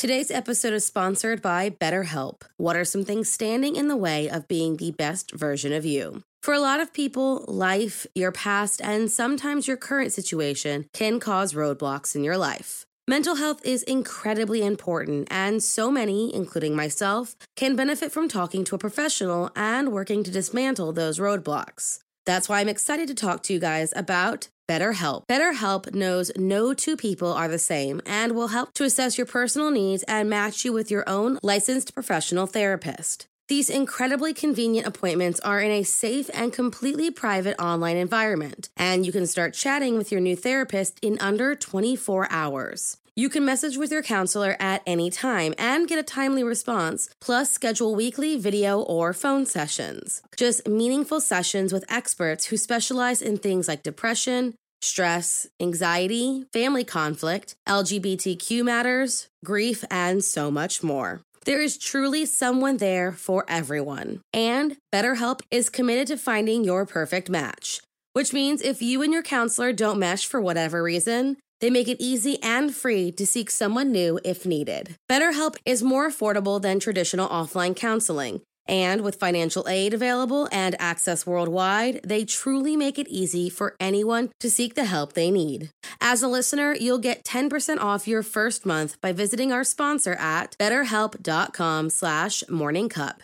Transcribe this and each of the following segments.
Today's episode is sponsored by BetterHelp. What are some things standing in the way of being the best version of you? For a lot of people, life, your past, and sometimes your current situation can cause roadblocks in your life. Mental health is incredibly important, and so many, including myself, can benefit from talking to a professional and working to dismantle those roadblocks. That's why I'm excited to talk to you guys about BetterHelp. BetterHelp knows no two people are the same and will help to assess your personal needs and match you with your own licensed professional therapist. These incredibly convenient appointments are in a safe and completely private online environment, and you can start chatting with your new therapist in under 24 hours. You can message with your counselor at any time and get a timely response, plus schedule weekly video or phone sessions. Just meaningful sessions with experts who specialize in things like depression, stress, anxiety, family conflict, LGBTQ matters, grief, and so much more. There is truly someone there for everyone. And BetterHelp is committed to finding your perfect match, which means if you and your counselor don't mesh for whatever reason, they make it easy and free to seek someone new if needed. BetterHelp is more affordable than traditional offline counseling. And with financial aid available and access worldwide, they truly make it easy for anyone to seek the help they need. As a listener, you'll get 10% off your first month by visiting our sponsor at betterhelp.com slash morningcup.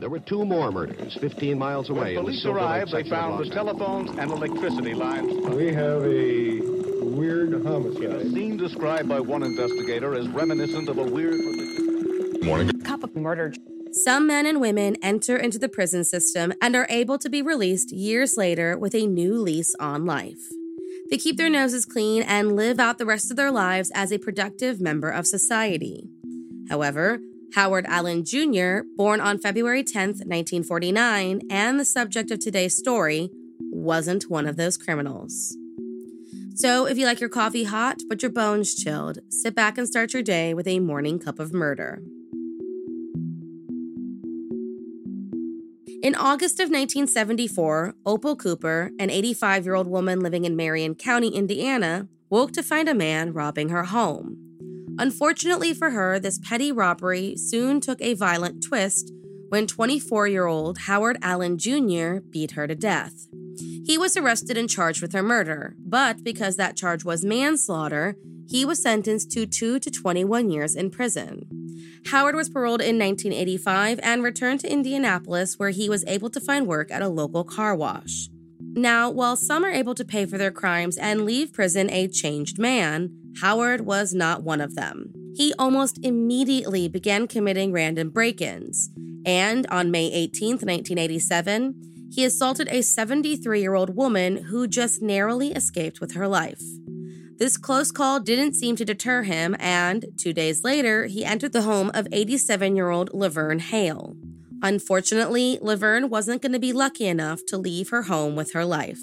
There were two more murders 15 miles away. When police arrived, they found the telephones and electricity lines. We have a weird A scene described by one investigator as reminiscent of a weird religion. cup of murder. Some men and women enter into the prison system and are able to be released years later with a new lease on life. They keep their noses clean and live out the rest of their lives as a productive member of society. However, Howard Allen Jr., born on February 10, 1949, and the subject of today's story, wasn't one of those criminals. So, if you like your coffee hot but your bones chilled, sit back and start your day with a morning cup of murder. In August of 1974, Opal Cooper, an 85 year old woman living in Marion County, Indiana, woke to find a man robbing her home. Unfortunately for her, this petty robbery soon took a violent twist when 24 year old Howard Allen Jr. beat her to death. He was arrested and charged with her murder, but because that charge was manslaughter, he was sentenced to 2 to 21 years in prison. Howard was paroled in 1985 and returned to Indianapolis, where he was able to find work at a local car wash. Now, while some are able to pay for their crimes and leave prison a changed man, Howard was not one of them. He almost immediately began committing random break ins, and on May 18, 1987, he assaulted a 73 year old woman who just narrowly escaped with her life. This close call didn't seem to deter him, and two days later, he entered the home of 87 year old Laverne Hale. Unfortunately, Laverne wasn't going to be lucky enough to leave her home with her life.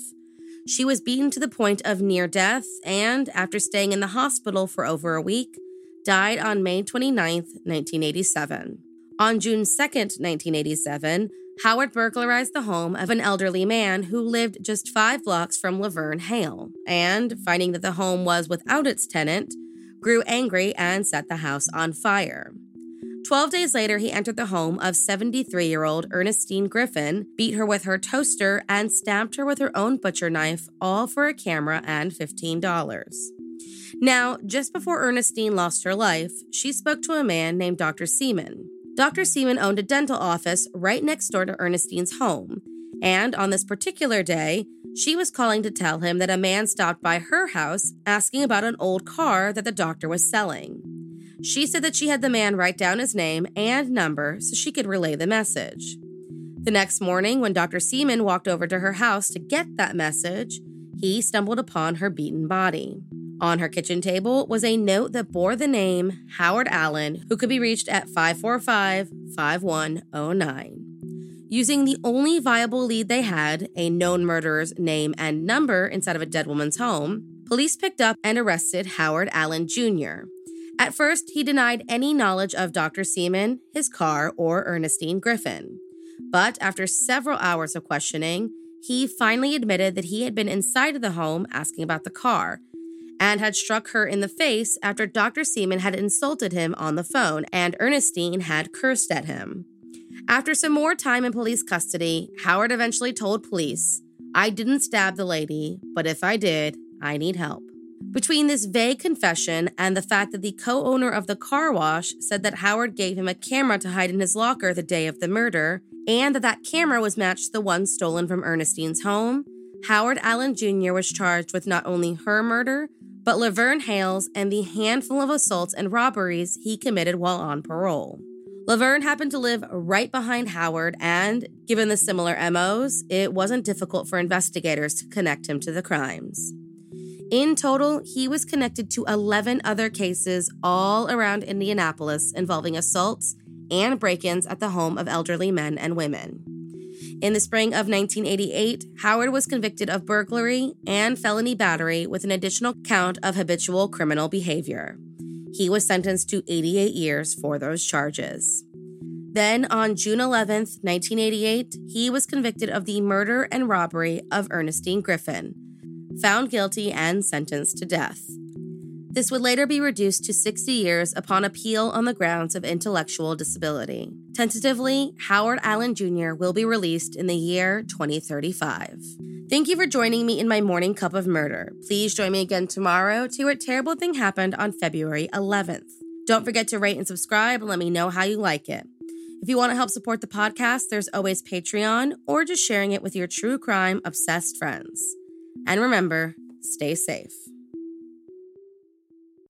She was beaten to the point of near death and, after staying in the hospital for over a week, died on May 29, 1987. On June 2, 1987, Howard burglarized the home of an elderly man who lived just five blocks from Laverne Hale, and, finding that the home was without its tenant, grew angry and set the house on fire. Twelve days later, he entered the home of 73 year old Ernestine Griffin, beat her with her toaster, and stabbed her with her own butcher knife, all for a camera and $15. Now, just before Ernestine lost her life, she spoke to a man named Dr. Seaman. Dr. Seaman owned a dental office right next door to Ernestine's home, and on this particular day, she was calling to tell him that a man stopped by her house asking about an old car that the doctor was selling. She said that she had the man write down his name and number so she could relay the message. The next morning, when Dr. Seaman walked over to her house to get that message, he stumbled upon her beaten body. On her kitchen table was a note that bore the name Howard Allen, who could be reached at 545 5109. Using the only viable lead they had, a known murderer's name and number inside of a dead woman's home, police picked up and arrested Howard Allen Jr. At first, he denied any knowledge of Dr. Seaman, his car, or Ernestine Griffin. But after several hours of questioning, he finally admitted that he had been inside of the home asking about the car. And had struck her in the face after Dr. Seaman had insulted him on the phone and Ernestine had cursed at him. After some more time in police custody, Howard eventually told police, I didn't stab the lady, but if I did, I need help. Between this vague confession and the fact that the co owner of the car wash said that Howard gave him a camera to hide in his locker the day of the murder, and that that camera was matched to the one stolen from Ernestine's home, Howard Allen Jr. was charged with not only her murder, but Laverne Hales and the handful of assaults and robberies he committed while on parole. Laverne happened to live right behind Howard, and given the similar MOs, it wasn't difficult for investigators to connect him to the crimes. In total, he was connected to 11 other cases all around Indianapolis involving assaults and break ins at the home of elderly men and women. In the spring of 1988, Howard was convicted of burglary and felony battery with an additional count of habitual criminal behavior. He was sentenced to 88 years for those charges. Then, on June 11, 1988, he was convicted of the murder and robbery of Ernestine Griffin, found guilty and sentenced to death. This would later be reduced to 60 years upon appeal on the grounds of intellectual disability. Tentatively, Howard Allen Jr. will be released in the year 2035. Thank you for joining me in my morning cup of murder. Please join me again tomorrow to hear what terrible thing happened on February 11th. Don't forget to rate and subscribe and let me know how you like it. If you want to help support the podcast, there's always Patreon or just sharing it with your true crime obsessed friends. And remember, stay safe.